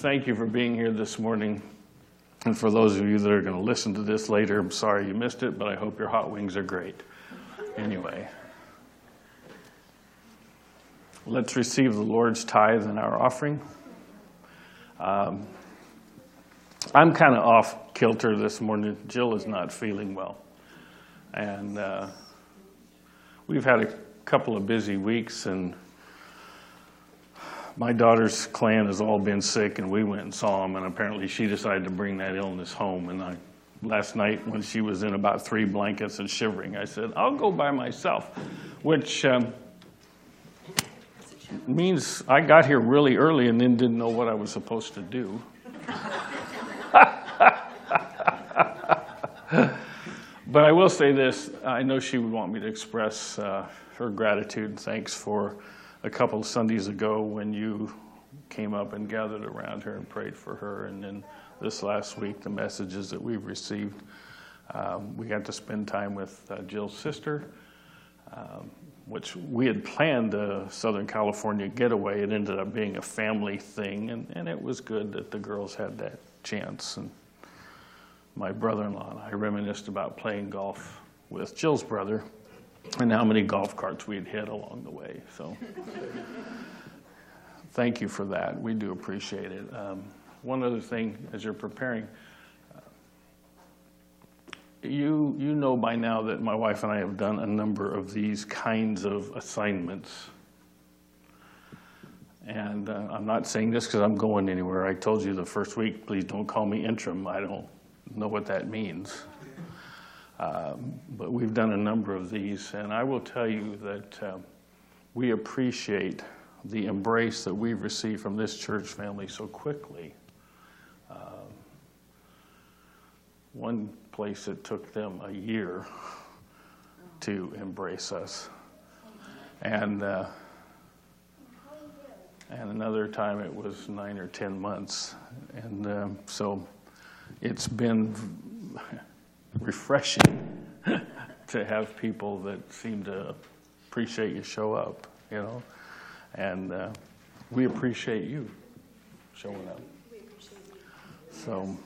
Thank you for being here this morning. And for those of you that are going to listen to this later, I'm sorry you missed it, but I hope your hot wings are great. Anyway, let's receive the Lord's tithe and our offering. Um, I'm kind of off kilter this morning. Jill is not feeling well. And uh, we've had a couple of busy weeks, and my daughter's clan has all been sick, and we went and saw them, and apparently she decided to bring that illness home. And I, last night, when she was in about three blankets and shivering, I said, I'll go by myself, which um, means I got here really early and then didn't know what I was supposed to do. but I will say this I know she would want me to express uh, her gratitude and thanks for a couple Sundays ago when you came up and gathered around her and prayed for her. And then this last week, the messages that we've received. Um, we got to spend time with uh, Jill's sister, um, which we had planned a Southern California getaway. It ended up being a family thing, and, and it was good that the girls had that chance. And my brother in law and I reminisced about playing golf with Jill's brother and how many golf carts we had hit along the way. So thank you for that. We do appreciate it. Um, one other thing, as you're preparing, uh, you you know by now that my wife and I have done a number of these kinds of assignments. And uh, I'm not saying this because I'm going anywhere. I told you the first week, please don't call me interim. I don't know what that means. Um, but we've done a number of these, and I will tell you that uh, we appreciate the embrace that we've received from this church family so quickly. Uh, one place it took them a year to embrace us, and uh, and another time it was nine or ten months, and um, so it's been refreshing to have people that seem to appreciate you show up, you know, and uh, we appreciate you showing up. So,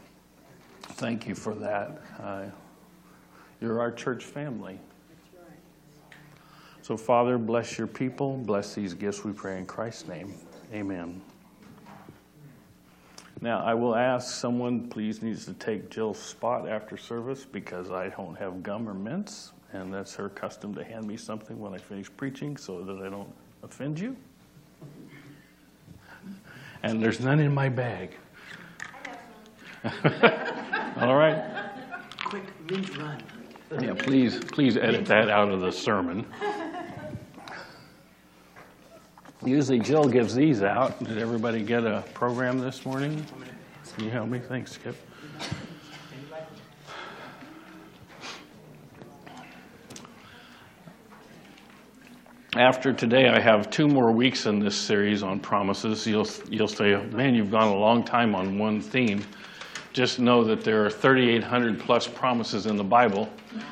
thank you for that. Uh, you're our church family. So, Father, bless your people. Bless these gifts, we pray in Christ's name. Amen. Now, I will ask someone, please, needs to take Jill's spot after service because I don't have gum or mints, and that's her custom to hand me something when I finish preaching so that I don't offend you. And there's none in my bag. All right. Quick, mint run. Yeah, please, please edit that out of the sermon. Usually Jill gives these out. Did everybody get a program this morning? Can you help me? Thanks, Skip. After today, I have two more weeks in this series on promises. You'll, you'll say, man, you've gone a long time on one theme. Just know that there are 3,800 plus promises in the Bible.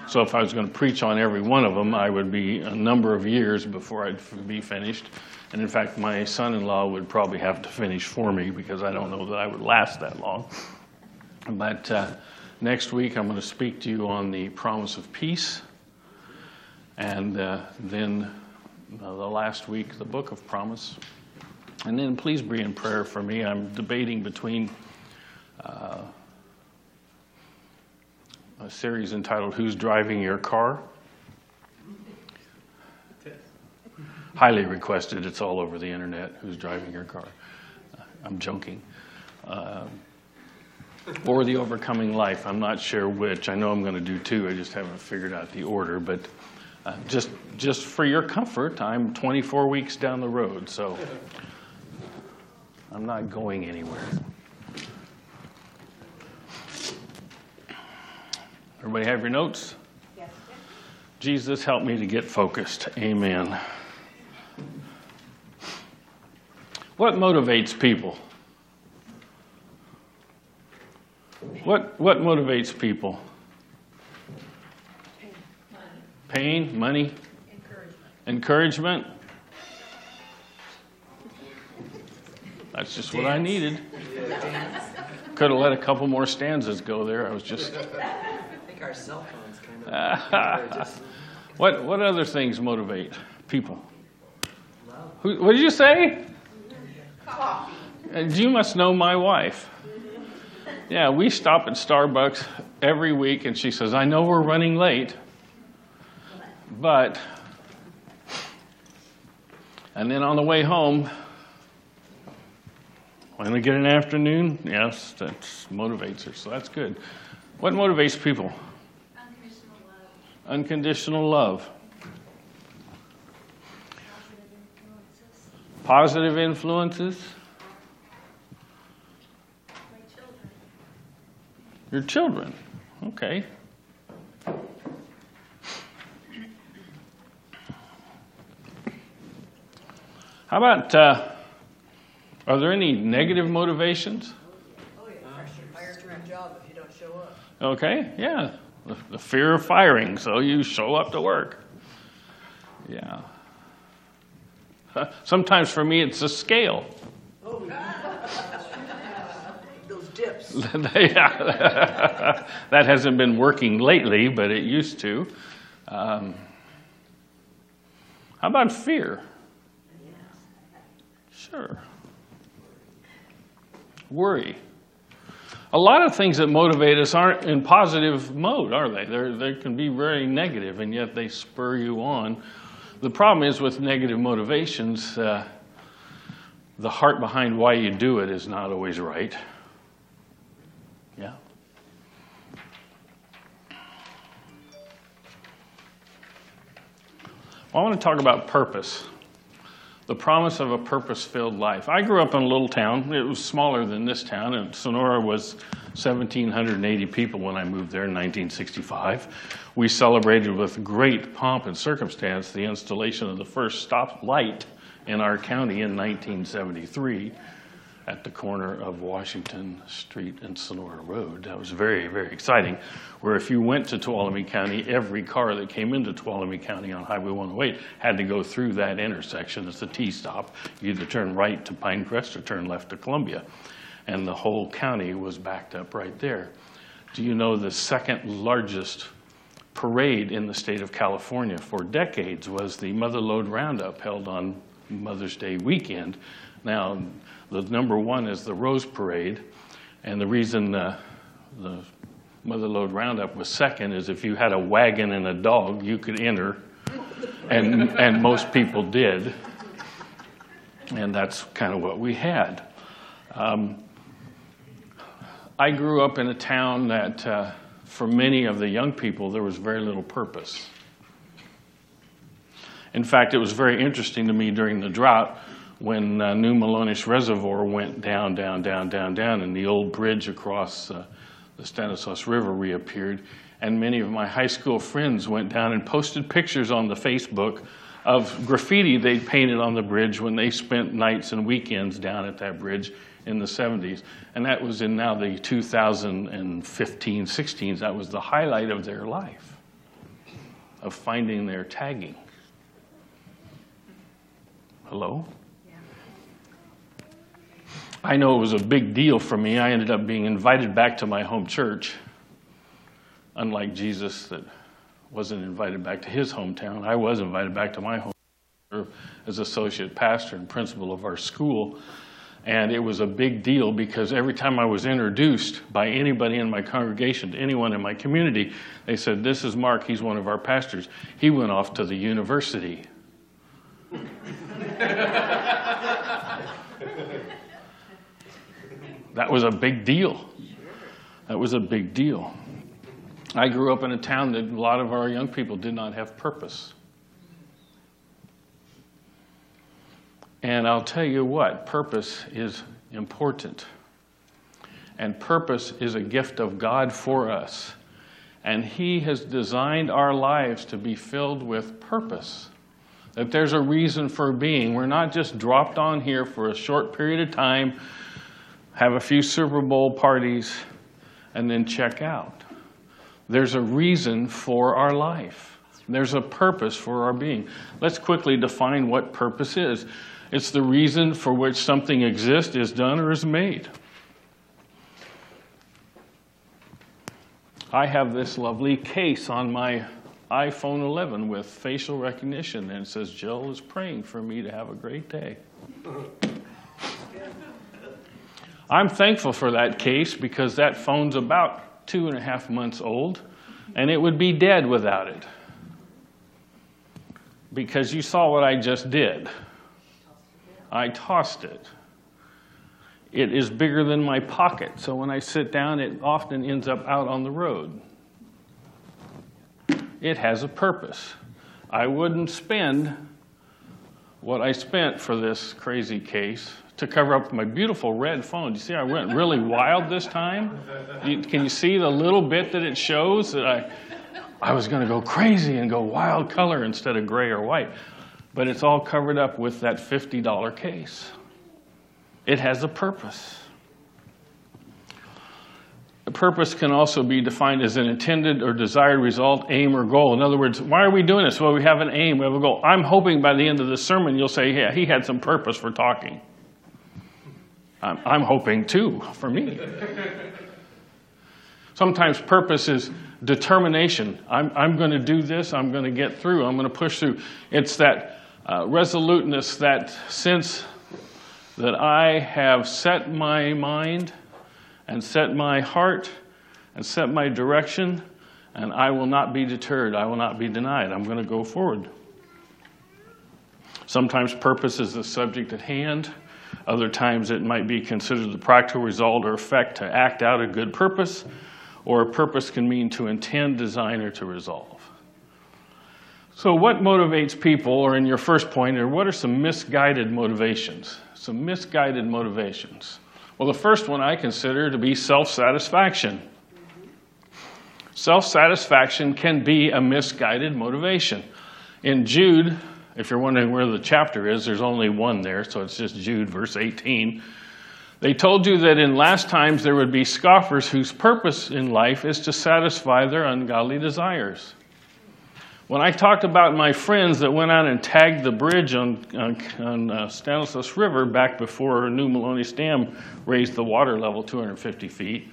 So if I was going to preach on every one of them, I would be a number of years before I'd be finished. And in fact, my son in law would probably have to finish for me because I don't know that I would last that long. But uh, next week, I'm going to speak to you on the promise of peace. And uh, then uh, the last week, the book of promise. And then please be in prayer for me. I'm debating between uh, a series entitled Who's Driving Your Car? Highly requested. It's all over the internet. Who's driving your car? Uh, I'm joking. Uh, or The Overcoming Life. I'm not sure which. I know I'm going to do two. I just haven't figured out the order. But uh, just just for your comfort, I'm 24 weeks down the road, so I'm not going anywhere. Everybody have your notes? Yes. Jesus, help me to get focused. Amen. What motivates people? What, what motivates people? Pain, money, encouragement. encouragement. That's just what I needed. Could have let a couple more stanzas go there. I was just. I think our cell phones kind of. What, what other things motivate people? Who, what did you say? Coffee. You must know my wife. Yeah, we stop at Starbucks every week, and she says, I know we're running late, but. And then on the way home, when we get an afternoon, yes, that motivates her, so that's good. What motivates people? Unconditional love, Unconditional love. Positive influences, Your children. Okay. How about, uh, are there any negative motivations? Oh, yeah, job if you don't show up. Okay, yeah. The, the fear of firing, so you show up to work. Yeah. Sometimes for me, it's a scale. Oh those dips. Yeah. that hasn't been working lately, but it used to. Um, how about fear? Sure. Worry. A lot of things that motivate us aren't in positive mode, are they? They're, they can be very negative, and yet they spur you on. The problem is with negative motivations, uh, the heart behind why you do it is not always right. Yeah. I want to talk about purpose. The promise of a purpose filled life. I grew up in a little town. It was smaller than this town, and Sonora was 1,780 people when I moved there in 1965. We celebrated with great pomp and circumstance the installation of the first stop light in our county in 1973 at the corner of Washington Street and Sonora Road. That was very, very exciting. Where if you went to Tuolumne County, every car that came into Tuolumne County on Highway 108 had to go through that intersection. It's a T stop. You either turn right to Pinecrest or turn left to Columbia. And the whole county was backed up right there. Do you know the second largest parade in the state of California for decades was the Mother Lode Roundup held on Mother's Day weekend. Now, the number one is the Rose Parade, and the reason uh, the Mother Lode Roundup was second is if you had a wagon and a dog, you could enter, and, and most people did. And that's kind of what we had. Um, I grew up in a town that, uh, for many of the young people, there was very little purpose. In fact, it was very interesting to me during the drought when uh, New Melones Reservoir went down, down, down, down, down, and the old bridge across uh, the Stanislaus River reappeared. And many of my high school friends went down and posted pictures on the Facebook of graffiti they'd painted on the bridge when they spent nights and weekends down at that bridge in the 70s. And that was in now the 2015 16s. That was the highlight of their life, of finding their tagging. Hello? I know it was a big deal for me. I ended up being invited back to my home church. Unlike Jesus, that wasn't invited back to his hometown, I was invited back to my home as associate pastor and principal of our school. And it was a big deal because every time I was introduced by anybody in my congregation to anyone in my community, they said, This is Mark, he's one of our pastors. He went off to the university. That was a big deal. That was a big deal. I grew up in a town that a lot of our young people did not have purpose. And I'll tell you what, purpose is important. And purpose is a gift of God for us. And He has designed our lives to be filled with purpose. That there's a reason for being. We're not just dropped on here for a short period of time have a few Super Bowl parties, and then check out. There's a reason for our life. There's a purpose for our being. Let's quickly define what purpose is. It's the reason for which something exists, is done, or is made. I have this lovely case on my iPhone 11 with facial recognition, and it says, Jill is praying for me to have a great day. I'm thankful for that case because that phone's about two and a half months old, and it would be dead without it. Because you saw what I just did. I tossed it. It is bigger than my pocket, so when I sit down, it often ends up out on the road. It has a purpose. I wouldn't spend what I spent for this crazy case to cover up my beautiful red phone. You see, I went really wild this time. You, can you see the little bit that it shows that I, I was going to go crazy and go wild color instead of gray or white? But it's all covered up with that $50 case. It has a purpose. A purpose can also be defined as an intended or desired result, aim, or goal. In other words, why are we doing this? Well, we have an aim, we have a goal. I'm hoping by the end of the sermon you'll say, yeah, he had some purpose for talking. I'm, I'm hoping too, for me. Sometimes purpose is determination. I'm, I'm going to do this, I'm going to get through, I'm going to push through. It's that uh, resoluteness, that sense that I have set my mind and set my heart and set my direction, and I will not be deterred. I will not be denied. I'm going to go forward. Sometimes purpose is the subject at hand. Other times it might be considered the practical result or effect to act out a good purpose, or a purpose can mean to intend, design, or to resolve. So, what motivates people, or in your first point, or what are some misguided motivations? Some misguided motivations. Well, the first one I consider to be self satisfaction. Self satisfaction can be a misguided motivation. In Jude, if you're wondering where the chapter is, there's only one there, so it's just Jude, verse 18. They told you that in last times there would be scoffers whose purpose in life is to satisfy their ungodly desires. When I talked about my friends that went out and tagged the bridge on, on, on uh, Stanislaus River back before New Melones Dam raised the water level 250 feet,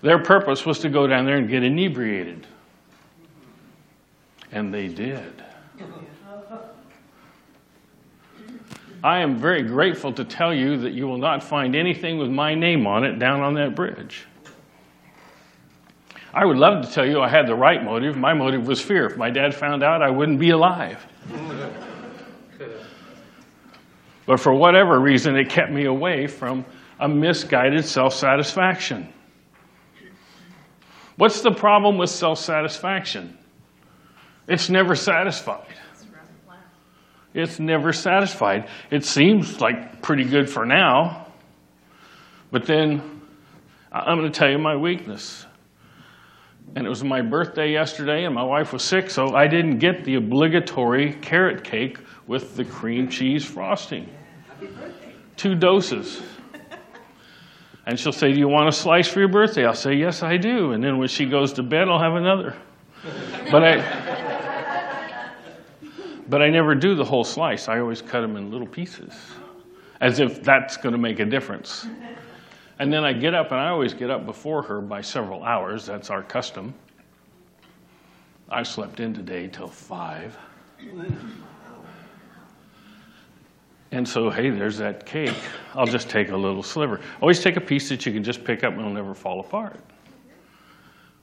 their purpose was to go down there and get inebriated. And they did. I am very grateful to tell you that you will not find anything with my name on it down on that bridge. I would love to tell you I had the right motive. My motive was fear. If my dad found out, I wouldn't be alive. but for whatever reason, it kept me away from a misguided self satisfaction. What's the problem with self satisfaction? It's never satisfied. It's never satisfied. It seems like pretty good for now, but then I'm going to tell you my weakness. And it was my birthday yesterday, and my wife was sick, so I didn't get the obligatory carrot cake with the cream cheese frosting. Two doses. And she'll say, Do you want a slice for your birthday? I'll say, Yes, I do. And then when she goes to bed, I'll have another. But I, but I never do the whole slice. I always cut them in little pieces, as if that's going to make a difference. And then I get up, and I always get up before her by several hours. That's our custom. I slept in today till five. And so, hey, there's that cake. I'll just take a little sliver. Always take a piece that you can just pick up and it'll never fall apart.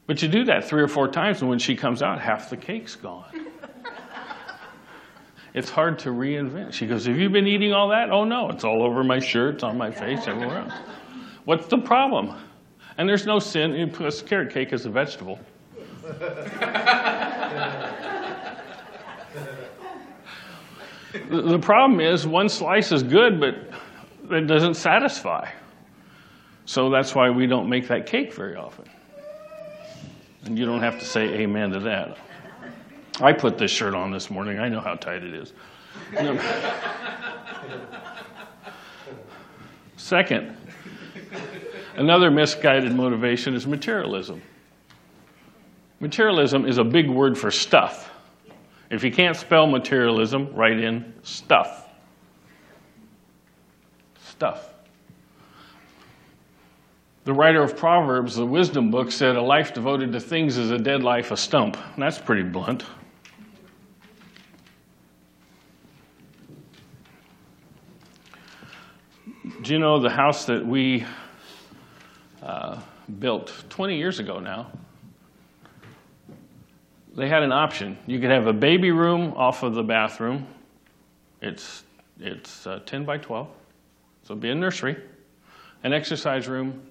But you do that three or four times, and when she comes out, half the cake's gone. It's hard to reinvent. She goes, Have you been eating all that? Oh, no, it's all over my shirt, it's on my face, everywhere else. What's the problem? And there's no sin, because carrot cake is a vegetable. the problem is one slice is good, but it doesn't satisfy. So that's why we don't make that cake very often. And you don't have to say amen to that. I put this shirt on this morning. I know how tight it is. Second, another misguided motivation is materialism. Materialism is a big word for stuff. If you can't spell materialism, write in stuff. Stuff. The writer of Proverbs, the wisdom book, said, A life devoted to things is a dead life, a stump. And that's pretty blunt. Do you know the house that we uh, built 20 years ago now? They had an option. You could have a baby room off of the bathroom. It's, it's uh, 10 by 12, so it'd be a nursery, an exercise room,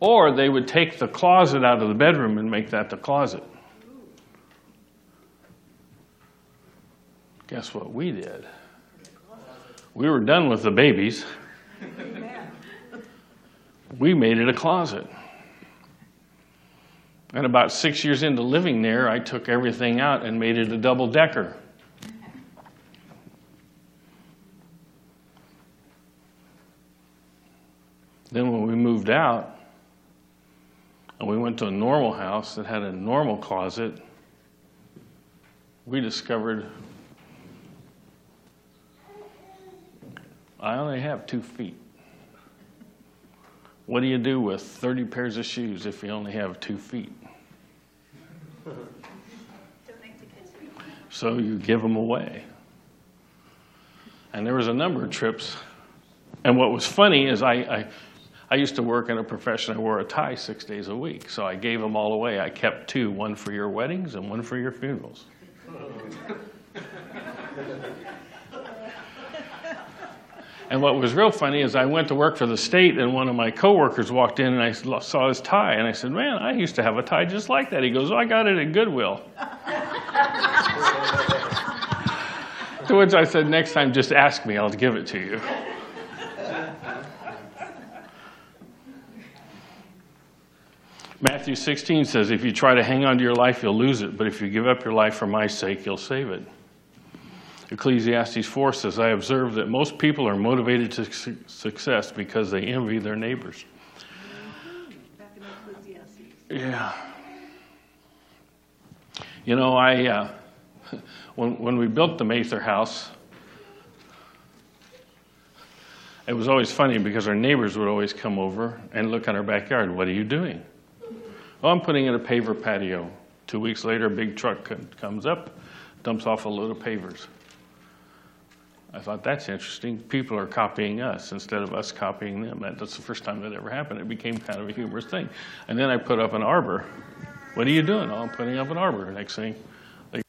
or they would take the closet out of the bedroom and make that the closet. Guess what we did? We were done with the babies. We made it a closet. And about six years into living there, I took everything out and made it a double decker. Then, when we moved out and we went to a normal house that had a normal closet, we discovered I only have two feet. What do you do with 30 pairs of shoes if you only have two feet? So you give them away. And there was a number of trips. And what was funny is I, I, I used to work in a profession, I wore a tie six days a week. So I gave them all away. I kept two one for your weddings and one for your funerals. And what was real funny is I went to work for the state, and one of my coworkers walked in, and I saw his tie, and I said, "Man, I used to have a tie just like that." He goes, "Oh, I got it at Goodwill." to which I said, "Next time, just ask me; I'll give it to you." Matthew 16 says, "If you try to hang on to your life, you'll lose it; but if you give up your life for my sake, you'll save it." Ecclesiastes 4 says, I observe that most people are motivated to su- success because they envy their neighbors. Yeah. You know, I, uh, when, when we built the Mather house, it was always funny because our neighbors would always come over and look at our backyard. What are you doing? Oh, I'm putting in a paver patio. Two weeks later, a big truck comes up, dumps off a load of pavers. I thought that's interesting. People are copying us instead of us copying them. That- That's the first time that ever happened. It became kind of a humorous thing. And then I put up an arbor. What are you doing? Oh, I'm putting up an arbor. Next thing, they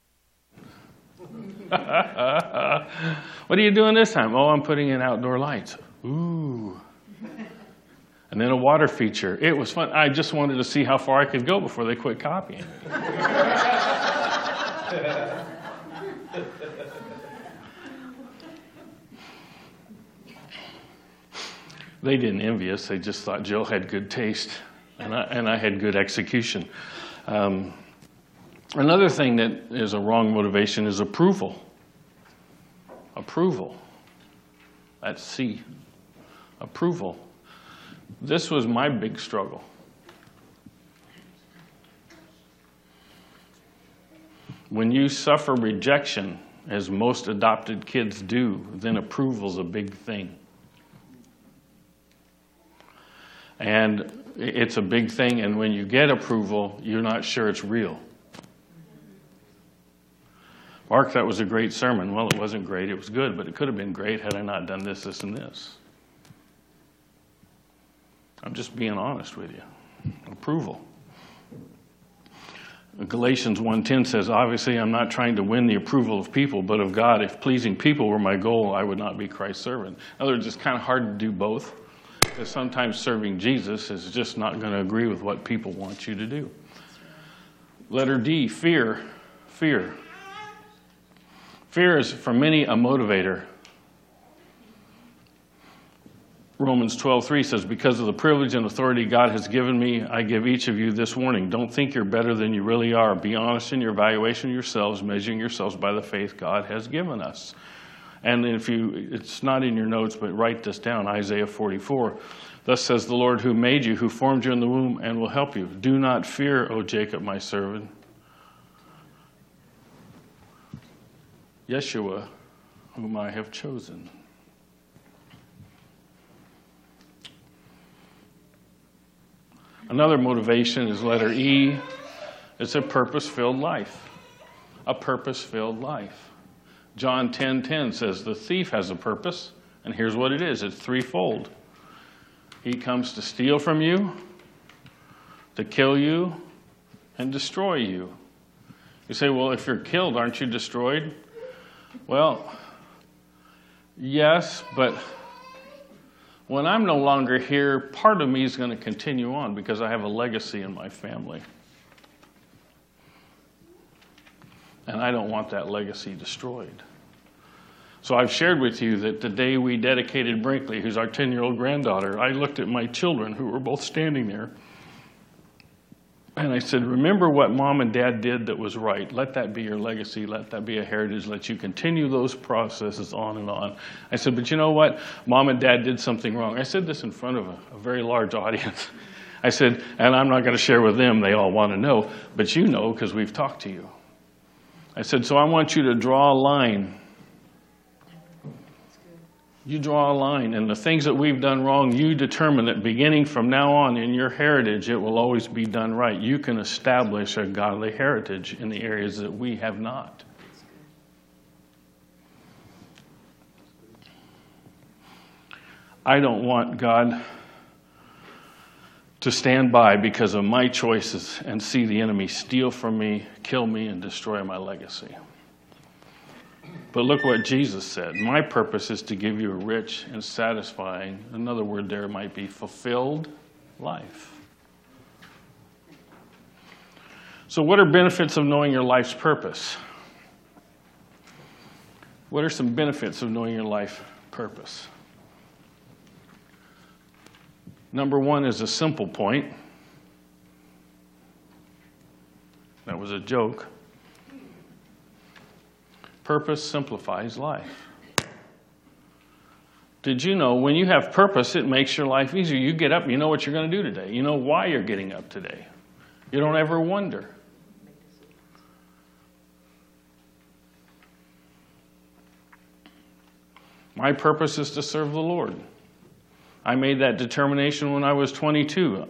what are you doing this time? Oh, I'm putting in outdoor lights. Ooh. And then a water feature. It was fun. I just wanted to see how far I could go before they quit copying. They didn't envy us. They just thought Jill had good taste and I, and I had good execution. Um, another thing that is a wrong motivation is approval. Approval. That's C. Approval. This was my big struggle. When you suffer rejection, as most adopted kids do, then approval's a big thing. And it's a big thing, and when you get approval, you're not sure it's real. Mark, that was a great sermon. Well, it wasn't great, it was good, but it could have been great had I not done this, this, and this. I'm just being honest with you. Approval. Galatians 1:10 says, "Obviously, I'm not trying to win the approval of people, but of God. If pleasing people were my goal, I would not be Christ's servant." In other words, it's kind of hard to do both because sometimes serving Jesus is just not going to agree with what people want you to do. Letter D, fear. Fear. Fear is for many a motivator. Romans 12:3 says, "Because of the privilege and authority God has given me, I give each of you this warning: Don't think you're better than you really are. Be honest in your evaluation of yourselves, measuring yourselves by the faith God has given us." And if you, it's not in your notes, but write this down Isaiah 44. Thus says the Lord who made you, who formed you in the womb, and will help you. Do not fear, O Jacob, my servant. Jeshurun, whom I have chosen. Another motivation is letter E. It's a purpose-filled life. A purpose-filled life. John 10:10 says the thief has a purpose, and here's what it is. It's threefold. He comes to steal from you, to kill you, and destroy you. You say, "Well, if you're killed, aren't you destroyed?" Well, yes, but when I'm no longer here, part of me is going to continue on because I have a legacy in my family. And I don't want that legacy destroyed. So I've shared with you that the day we dedicated Brinkley, who's our 10 year old granddaughter, I looked at my children who were both standing there. And I said, Remember what mom and dad did that was right. Let that be your legacy. Let that be a heritage. Let you continue those processes on and on. I said, But you know what? Mom and dad did something wrong. I said this in front of a, a very large audience. I said, And I'm not going to share with them. They all want to know. But you know because we've talked to you. I said, So I want you to draw a line you draw a line, and the things that we've done wrong, you determine that beginning from now on in your heritage, it will always be done right. You can establish a godly heritage in the areas that we have not. I don't want God to stand by because of my choices and see the enemy steal from me, kill me, and destroy my legacy. But look what Jesus said. My purpose is to give you a rich and satisfying, another word there might be fulfilled life. So, what are benefits of knowing your life's purpose? What are some benefits of knowing your life purpose? Number one is a simple point. That was a joke. Purpose simplifies life. Did you know when you have purpose, it makes your life easier? You get up, you know what you're going to do today. You know why you're getting up today. You don't ever wonder. My purpose is to serve the Lord. I made that determination when I was 22.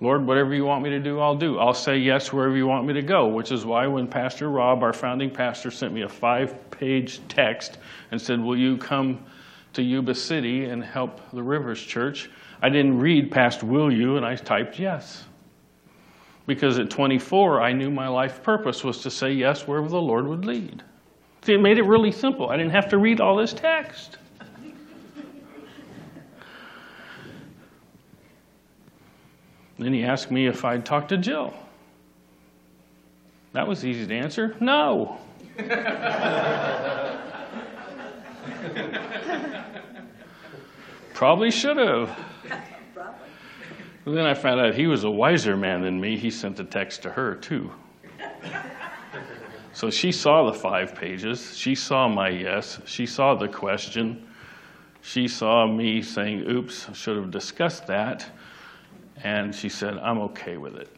Lord, whatever you want me to do, I'll do. I'll say yes wherever you want me to go, which is why when Pastor Rob, our founding pastor, sent me a five page text and said, Will you come to Yuba City and help the Rivers Church? I didn't read past will you, and I typed yes. Because at 24, I knew my life purpose was to say yes wherever the Lord would lead. See, it made it really simple. I didn't have to read all this text. Then he asked me if I'd talk to Jill. That was easy to answer. No. Probably should have. Then I found out he was a wiser man than me. He sent a text to her, too. So she saw the five pages. She saw my yes. She saw the question. She saw me saying, oops, should have discussed that. And she said, I'm okay with it.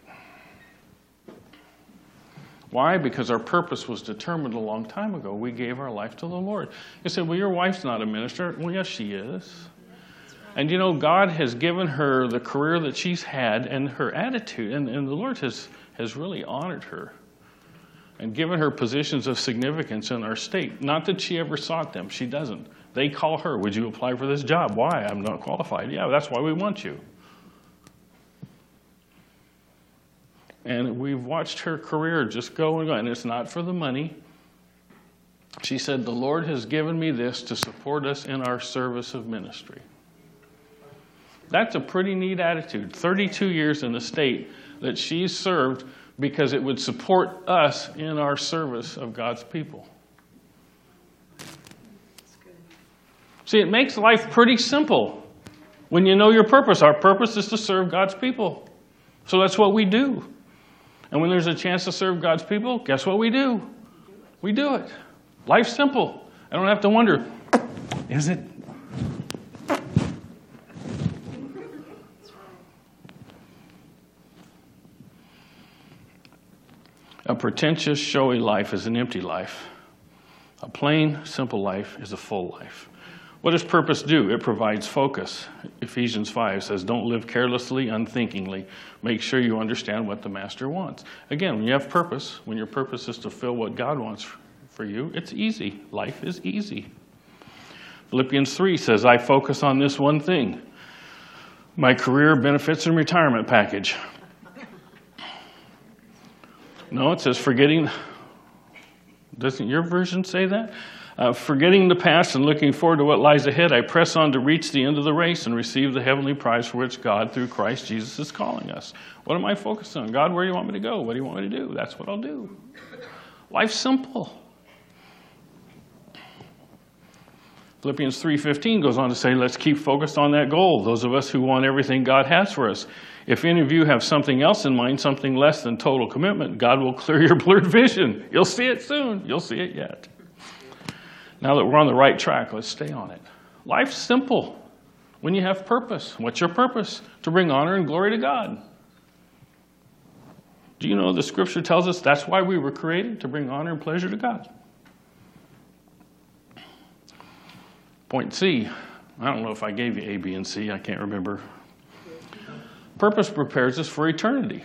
Why? Because our purpose was determined a long time ago. We gave our life to the Lord. You said, Well, your wife's not a minister. Well, yes, she is. And you know, God has given her the career that she's had and her attitude, and, and the Lord has, has really honored her and given her positions of significance in our state. Not that she ever sought them, she doesn't. They call her, Would you apply for this job? Why? I'm not qualified. Yeah, that's why we want you. And we've watched her career just go and go, and it's not for the money. She said, The Lord has given me this to support us in our service of ministry. That's a pretty neat attitude. 32 years in the state that she's served because it would support us in our service of God's people. See, it makes life pretty simple when you know your purpose. Our purpose is to serve God's people. So that's what we do. And when there's a chance to serve God's people, guess what we do? We do it. Life's simple. I don't have to wonder, is it? A pretentious, showy life is an empty life. A plain, simple life is a full life. What does purpose do? It provides focus. Ephesians 5 says, Don't live carelessly, unthinkingly. Make sure you understand what the Master wants. Again, when you have purpose, when your purpose is to fill what God wants for you, it's easy. Life is easy. Philippians 3 says, I focus on this one thing my career, benefits, and retirement package. No, it says, forgetting. Doesn't your version say that? Uh, forgetting the past and looking forward to what lies ahead, I press on to reach the end of the race and receive the heavenly prize for which God, through Christ Jesus, is calling us. What am I focused on? God, where do you want me to go? What do you want me to do? That's what I'll do. Life's simple. Philippians 3:15 goes on to say, "Let's keep focused on that goal. Those of us who want everything God has for us. If any of you have something else in mind, something less than total commitment, God will clear your blurred vision. You'll see it soon. You'll see it yet." Now that we're on the right track, let's stay on it. Life's simple when you have purpose. What's your purpose? To bring honor and glory to God. Do you know the scripture tells us that's why we were created? To bring honor and pleasure to God. Point C. I don't know if I gave you A, B, and C. I can't remember. Purpose prepares us for eternity.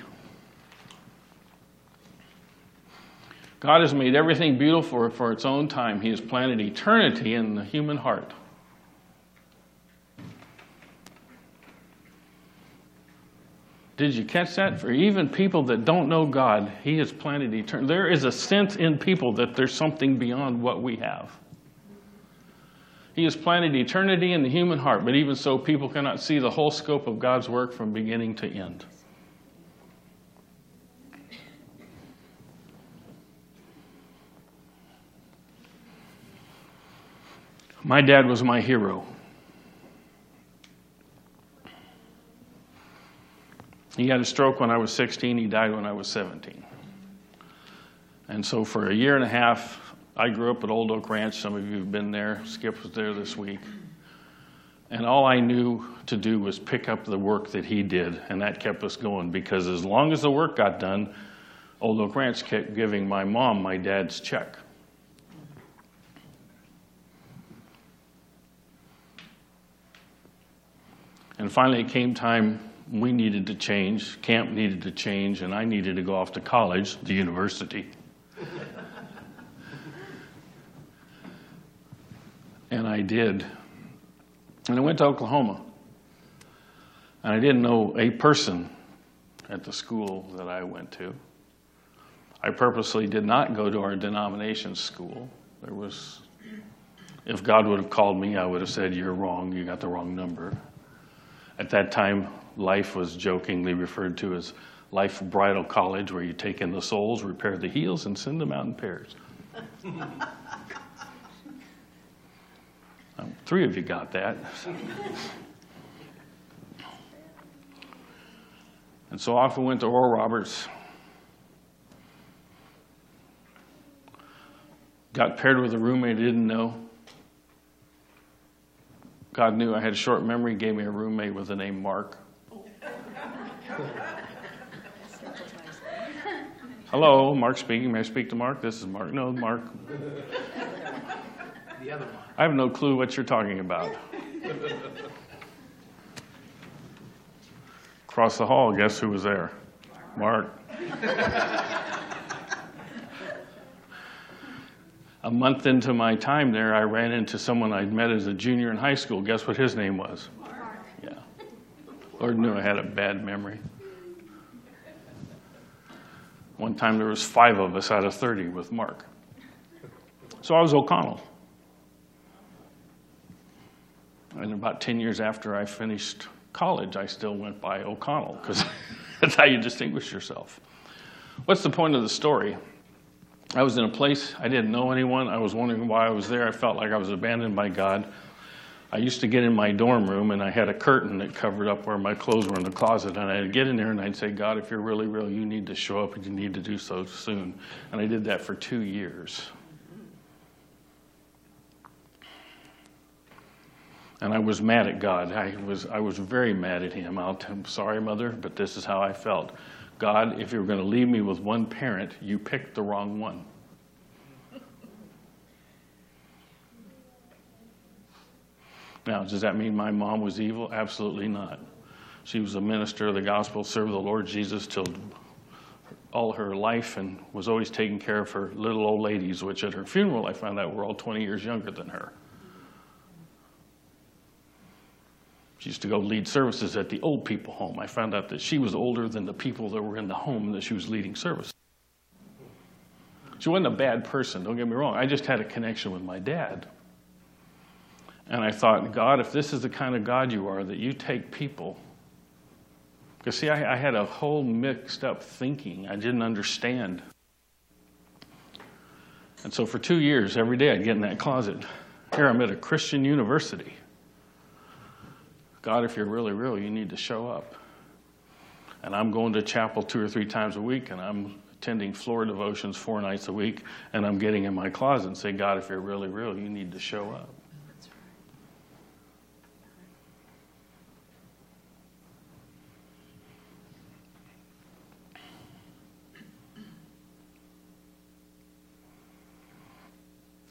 God has made everything beautiful for its own time. He has planted eternity in the human heart. Did you catch that? For even people that don't know God, He has planted eternity. There is a sense in people that there's something beyond what we have. He has planted eternity in the human heart, but even so, people cannot see the whole scope of God's work from beginning to end. My dad was my hero. He had a stroke when I was 16, he died when I was 17. And so for a year and a half, I grew up at Old Oak Ranch. Some of you have been there. Skip was there this week. And all I knew to do was pick up the work that he did, and that kept us going because as long as the work got done, Old Oak Ranch kept giving my mom my dad's check. And finally, it came time we needed to change, camp needed to change, and I needed to go off to college, the university. and I did. And I went to Oklahoma. And I didn't know a person at the school that I went to. I purposely did not go to our denomination school. There was, if God would have called me, I would have said, You're wrong, you got the wrong number. At that time, life was jokingly referred to as Life Bridal College, where you take in the soles, repair the heels, and send them out in pairs. um, three of you got that. and so off we went to Oral Roberts. Got paired with a roommate I didn't know. God knew I had a short memory, gave me a roommate with the name Mark. Hello, Mark speaking. May I speak to Mark? This is Mark. No, Mark. The other one. I have no clue what you're talking about. Across the hall, guess who was there? Mark. A month into my time there, I ran into someone I'd met as a junior in high school. Guess what his name was? Mark. Yeah. Lord knew I had a bad memory. One time there was five of us out of 30 with Mark. So I was O'Connell. And about 10 years after I finished college, I still went by O'Connell because that's how you distinguish yourself. What's the point of the story? I was in a place I didn't know anyone. I was wondering why I was there. I felt like I was abandoned by God. I used to get in my dorm room and I had a curtain that covered up where my clothes were in the closet. And I'd get in there and I'd say, God, if you're really real, you need to show up and you need to do so soon. And I did that for two years. And I was mad at God. I was, I was very mad at Him. I'll, I'm sorry, Mother, but this is how I felt. God, if you're going to leave me with one parent, you picked the wrong one. Now, does that mean my mom was evil? Absolutely not. She was a minister of the gospel, served the Lord Jesus till all her life and was always taking care of her little old ladies, which at her funeral I found out were all 20 years younger than her. She used to go lead services at the old people home. I found out that she was older than the people that were in the home that she was leading service. She wasn't a bad person, don't get me wrong. I just had a connection with my dad. And I thought, God, if this is the kind of God you are, that you take people. Because, see, I, I had a whole mixed up thinking. I didn't understand. And so for two years, every day I'd get in that closet. Here I'm at a Christian university. God, if you're really real, you need to show up. And I'm going to chapel two or three times a week, and I'm attending floor devotions four nights a week, and I'm getting in my closet and say, God, if you're really real, you need to show up.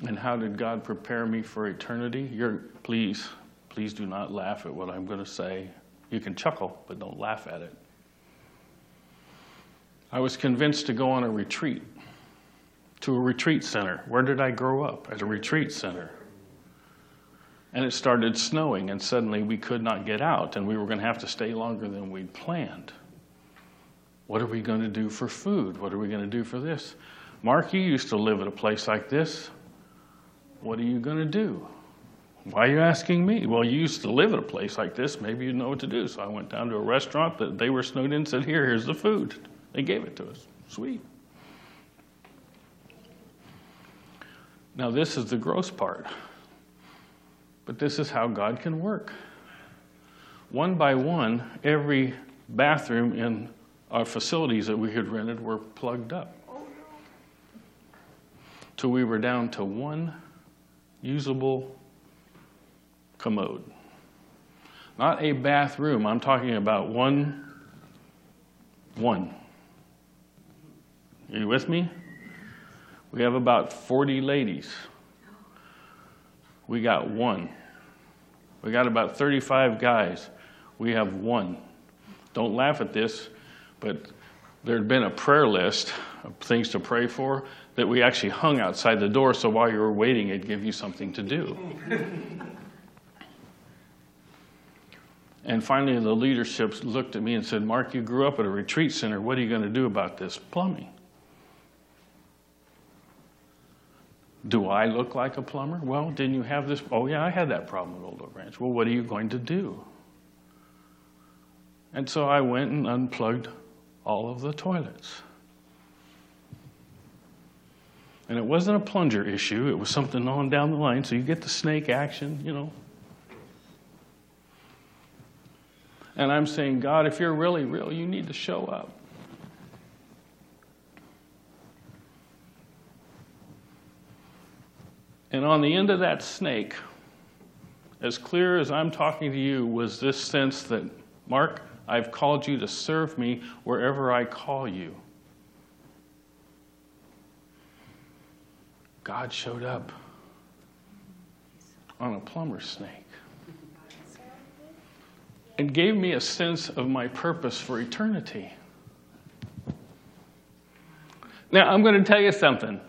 And how did God prepare me for eternity? You're, please, please do not laugh at what I'm going to say. You can chuckle, but don't laugh at it. I was convinced to go on a retreat to a retreat center. Where did I grow up? At a retreat center. And it started snowing, and suddenly we could not get out, and we were going to have to stay longer than we'd planned. What are we going to do for food? What are we going to do for this? Mark, you used to live at a place like this. What are you going to do? Why are you asking me? Well, you used to live at a place like this. Maybe you know what to do. So I went down to a restaurant that they were snowed in and said, Here, here's the food. They gave it to us. Sweet. Now, this is the gross part. But this is how God can work. One by one, every bathroom in our facilities that we had rented were plugged up. Till we were down to one usable commode. Not a bathroom, I'm talking about one. One. Are you with me? We have about 40 ladies. We got one. We got about 35 guys. We have one. Don't laugh at this, but there had been a prayer list of things to pray for that we actually hung outside the door so while you were waiting, it'd give you something to do. and finally, the leadership looked at me and said, Mark, you grew up at a retreat center. What are you going to do about this plumbing? Do I look like a plumber? Well, didn't you have this? Oh, yeah, I had that problem at Old Oak Ranch. Well, what are you going to do? And so I went and unplugged all of the toilets. And it wasn't a plunger issue, it was something on down the line, so you get the snake action, you know. And I'm saying, God, if you're really real, you need to show up. And on the end of that snake, as clear as I'm talking to you, was this sense that, Mark, I've called you to serve me wherever I call you. God showed up on a plumber snake and gave me a sense of my purpose for eternity. Now, I'm going to tell you something.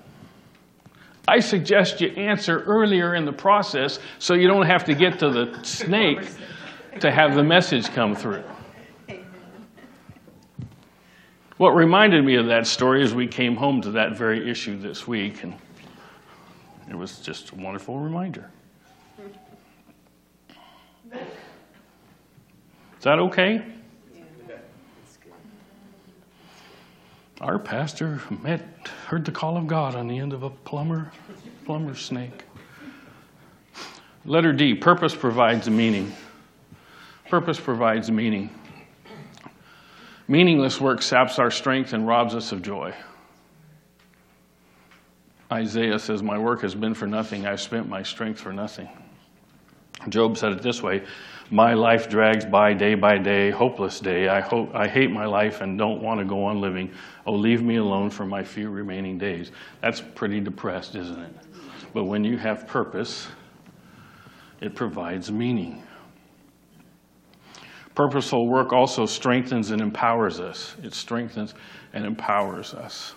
I suggest you answer earlier in the process so you don't have to get to the snake to have the message come through. What reminded me of that story is we came home to that very issue this week, and it was just a wonderful reminder. That okay? Our pastor met, heard the call of God on the end of a plumber, plumber snake. Letter D, purpose provides meaning. Purpose provides meaning. Meaningless work saps our strength and robs us of joy. Isaiah says, My work has been for nothing. I've spent my strength for nothing. Job said it this way My life drags by day by day, hopeless day. I, hope, I hate my life and don't want to go on living. Oh, leave me alone for my few remaining days. That's pretty depressed, isn't it? But when you have purpose, it provides meaning. Purposeful work also strengthens and empowers us. It strengthens and empowers us.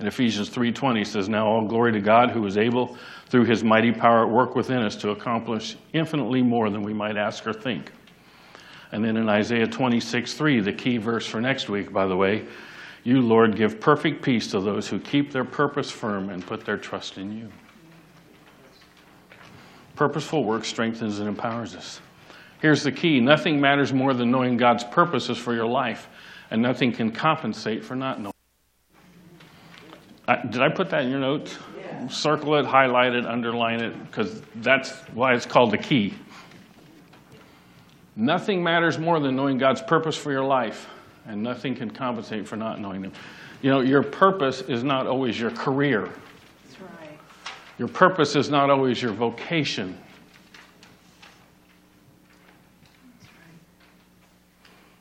In Ephesians 3:20 says, "Now all glory to God who is able through his mighty power at work within us to accomplish infinitely more than we might ask or think." And then in Isaiah 26:3, the key verse for next week, by the way, you, Lord, give perfect peace to those who keep their purpose firm and put their trust in you. Purposeful work strengthens and empowers us. Here's the key nothing matters more than knowing God's purposes for your life, and nothing can compensate for not knowing. I, did I put that in your notes? Yeah. Circle it, highlight it, underline it, because that's why it's called the key. Nothing matters more than knowing God's purpose for your life, and nothing can compensate for not knowing Him. You know, your purpose is not always your career, That's right. your purpose is not always your vocation.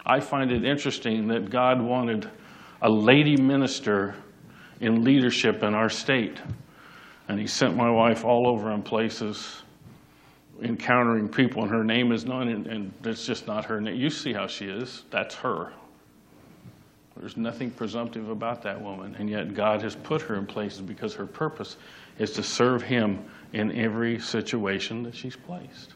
I find it interesting that God wanted a lady minister in leadership in our state. And He sent my wife all over in places, encountering people, and her name is known, and, and it's just not her name. You see how she is. That's her. There's nothing presumptive about that woman, and yet God has put her in places because her purpose is to serve Him in every situation that she's placed.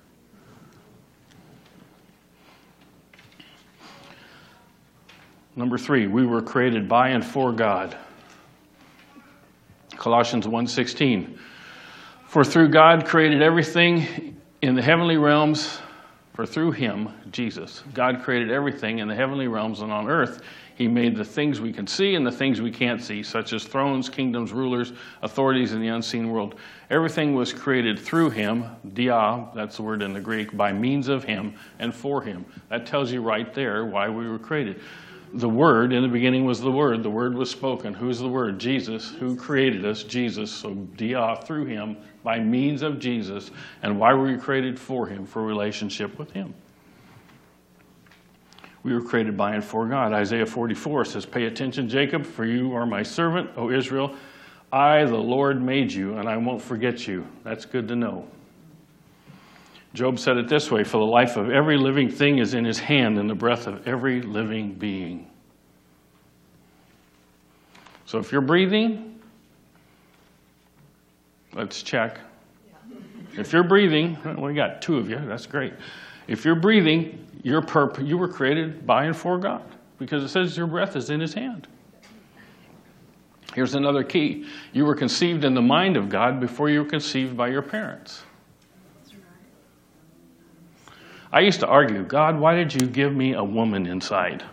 Number three, we were created by and for God. Colossians 1:16. For through God created everything in the heavenly realms, for through him, Jesus, God created everything in the heavenly realms and on earth. He made the things we can see and the things we can't see, such as thrones, kingdoms, rulers, authorities in the unseen world. Everything was created through him, dia, that's the word in the Greek, by means of him and for him. That tells you right there why we were created the Word, in the beginning was the Word, the Word was spoken. Who's the Word? Jesus, who created us, Jesus. So, dia, through Him, by means of Jesus. And why were we created for Him? For relationship with Him. We were created by and for God. Isaiah 44 says, Pay attention, Jacob, for you are my servant, O Israel. I, the Lord, made you, and I won't forget you. That's good to know. Job said it this way For the life of every living thing is in his hand, and the breath of every living being. So if you're breathing, let's check. If you're breathing, we got two of you, that's great. If you're breathing, your perp- you were created by and for God because it says your breath is in his hand. Here's another key you were conceived in the mind of God before you were conceived by your parents. I used to argue, God, why did you give me a woman inside?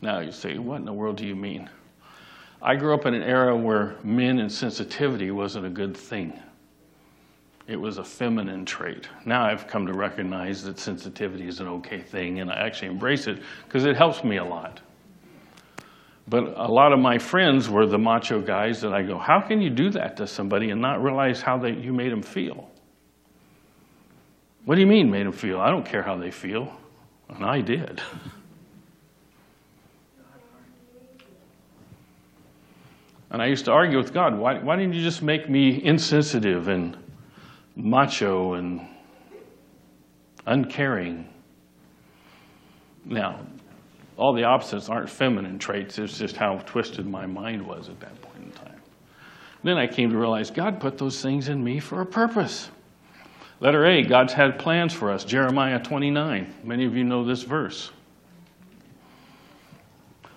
Now you say, what in the world do you mean? I grew up in an era where men and sensitivity wasn't a good thing. It was a feminine trait. Now I've come to recognize that sensitivity is an okay thing, and I actually embrace it because it helps me a lot. But a lot of my friends were the macho guys that I go, how can you do that to somebody and not realize how they, you made them feel? What do you mean made them feel? I don't care how they feel. And I did. And I used to argue with God, why, why didn't you just make me insensitive and macho and uncaring? Now, all the opposites aren't feminine traits, it's just how twisted my mind was at that point in time. Then I came to realize God put those things in me for a purpose. Letter A, God's had plans for us. Jeremiah 29. Many of you know this verse.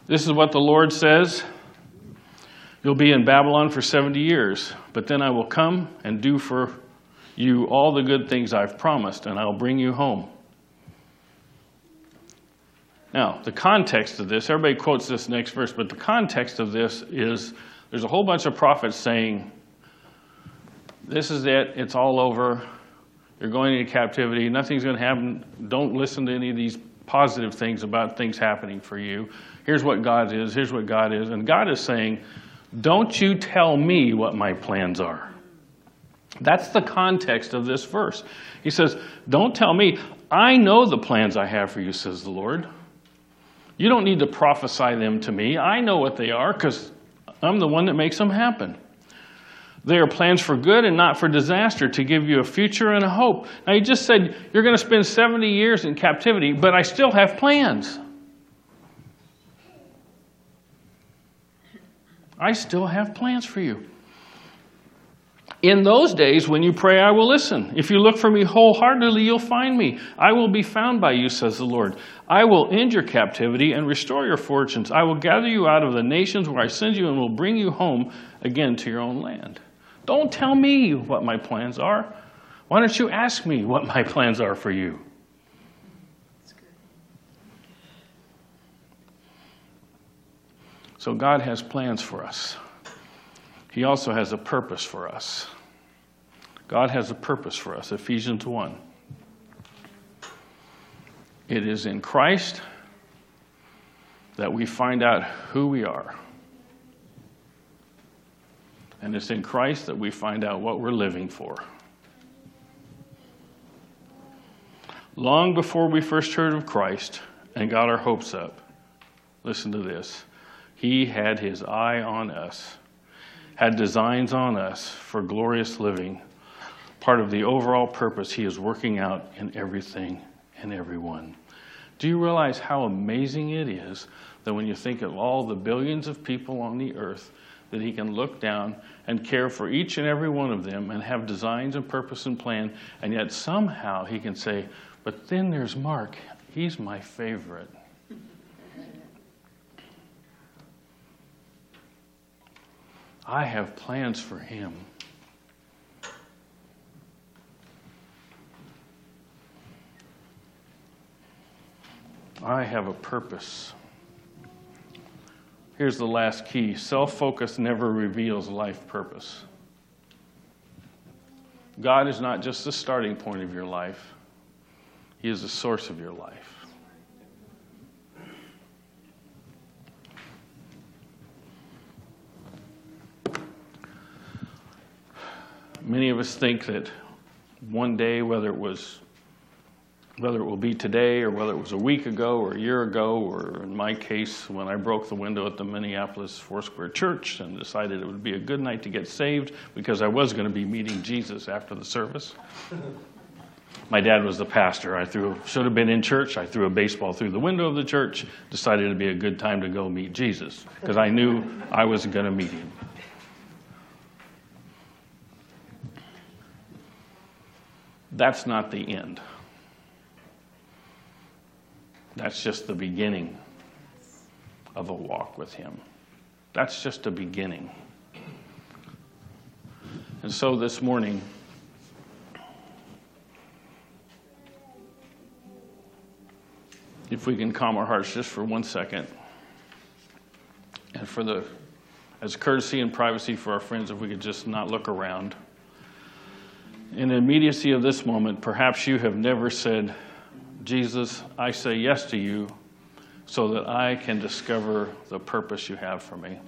This is what the Lord says You'll be in Babylon for 70 years, but then I will come and do for you all the good things I've promised, and I'll bring you home. Now, the context of this, everybody quotes this next verse, but the context of this is there's a whole bunch of prophets saying, This is it, it's all over, you're going into captivity, nothing's going to happen. Don't listen to any of these positive things about things happening for you. Here's what God is, here's what God is. And God is saying, Don't you tell me what my plans are. That's the context of this verse. He says, Don't tell me. I know the plans I have for you, says the Lord. You don't need to prophesy them to me. I know what they are because I'm the one that makes them happen. They are plans for good and not for disaster, to give you a future and a hope. Now, he just said, You're going to spend 70 years in captivity, but I still have plans. I still have plans for you. In those days, when you pray, I will listen. If you look for me wholeheartedly, you'll find me. I will be found by you, says the Lord. I will end your captivity and restore your fortunes. I will gather you out of the nations where I send you and will bring you home again to your own land. Don't tell me what my plans are. Why don't you ask me what my plans are for you? So, God has plans for us. He also has a purpose for us. God has a purpose for us. Ephesians 1. It is in Christ that we find out who we are. And it's in Christ that we find out what we're living for. Long before we first heard of Christ and got our hopes up, listen to this. He had his eye on us, had designs on us for glorious living, part of the overall purpose he is working out in everything and everyone. Do you realize how amazing it is that when you think of all the billions of people on the earth, that he can look down and care for each and every one of them and have designs and purpose and plan, and yet somehow he can say, But then there's Mark. He's my favorite. I have plans for him. I have a purpose. Here's the last key self focus never reveals life purpose. God is not just the starting point of your life, He is the source of your life. Many of us think that one day, whether it was whether it will be today or whether it was a week ago or a year ago, or in my case, when I broke the window at the Minneapolis Foursquare Church and decided it would be a good night to get saved because I was going to be meeting Jesus after the service. My dad was the pastor. I threw, should have been in church. I threw a baseball through the window of the church, decided it'd be a good time to go meet Jesus because I knew I was going to meet him. That's not the end. That's just the beginning of a walk with Him. That's just a beginning. And so this morning, if we can calm our hearts just for one second, and for the, as courtesy and privacy for our friends, if we could just not look around. In the immediacy of this moment, perhaps you have never said, Jesus, I say yes to you so that I can discover the purpose you have for me.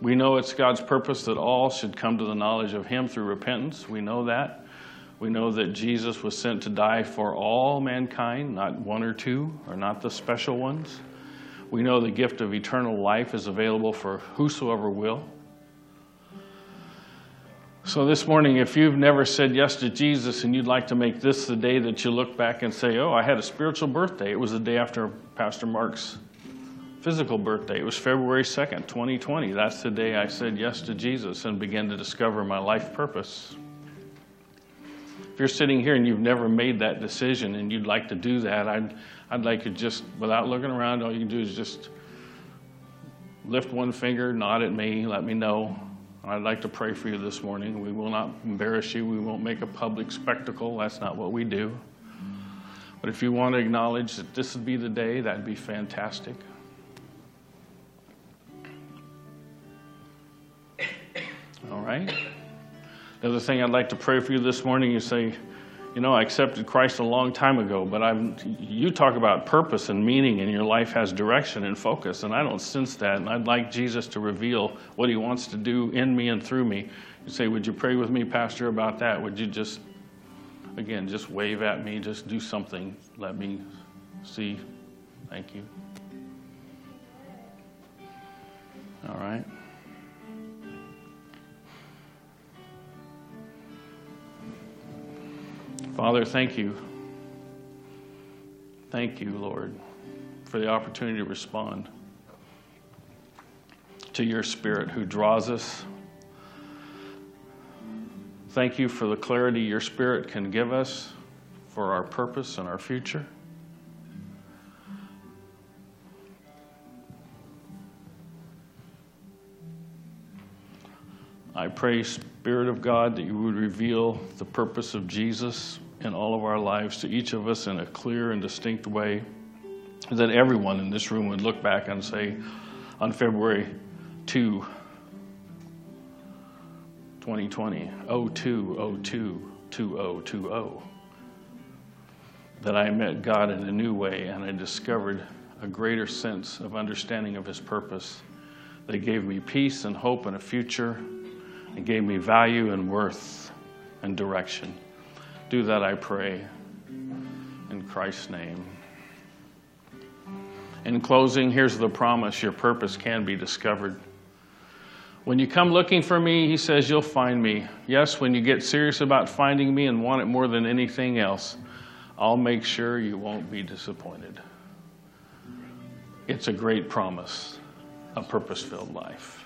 We know it's God's purpose that all should come to the knowledge of Him through repentance. We know that. We know that Jesus was sent to die for all mankind, not one or two, or not the special ones. We know the gift of eternal life is available for whosoever will. So, this morning, if you've never said yes to Jesus and you'd like to make this the day that you look back and say, Oh, I had a spiritual birthday, it was the day after Pastor Mark's physical birthday. It was February 2nd, 2020. That's the day I said yes to Jesus and began to discover my life purpose. If you're sitting here and you've never made that decision and you'd like to do that, I'd, I'd like you just, without looking around, all you can do is just lift one finger, nod at me, let me know. I'd like to pray for you this morning. We will not embarrass you. We won't make a public spectacle. That's not what we do. But if you want to acknowledge that this would be the day, that'd be fantastic. All right. The other thing I'd like to pray for you this morning, you say, you know, I accepted Christ a long time ago, but I'm, you talk about purpose and meaning, and your life has direction and focus, and I don't sense that. And I'd like Jesus to reveal what He wants to do in me and through me. You say, Would you pray with me, Pastor, about that? Would you just, again, just wave at me, just do something? Let me see. Thank you. All right. Father, thank you. Thank you, Lord, for the opportunity to respond to your Spirit who draws us. Thank you for the clarity your Spirit can give us for our purpose and our future. I pray, Spirit of God, that you would reveal the purpose of Jesus in all of our lives to each of us in a clear and distinct way, that everyone in this room would look back and say, on February 2, 2020, 02, 02, 2020, that I met God in a new way and I discovered a greater sense of understanding of His purpose. That gave me peace and hope and a future and gave me value and worth and direction. Do that, I pray, in Christ's name. In closing, here's the promise your purpose can be discovered. When you come looking for me, he says, you'll find me. Yes, when you get serious about finding me and want it more than anything else, I'll make sure you won't be disappointed. It's a great promise, a purpose filled life.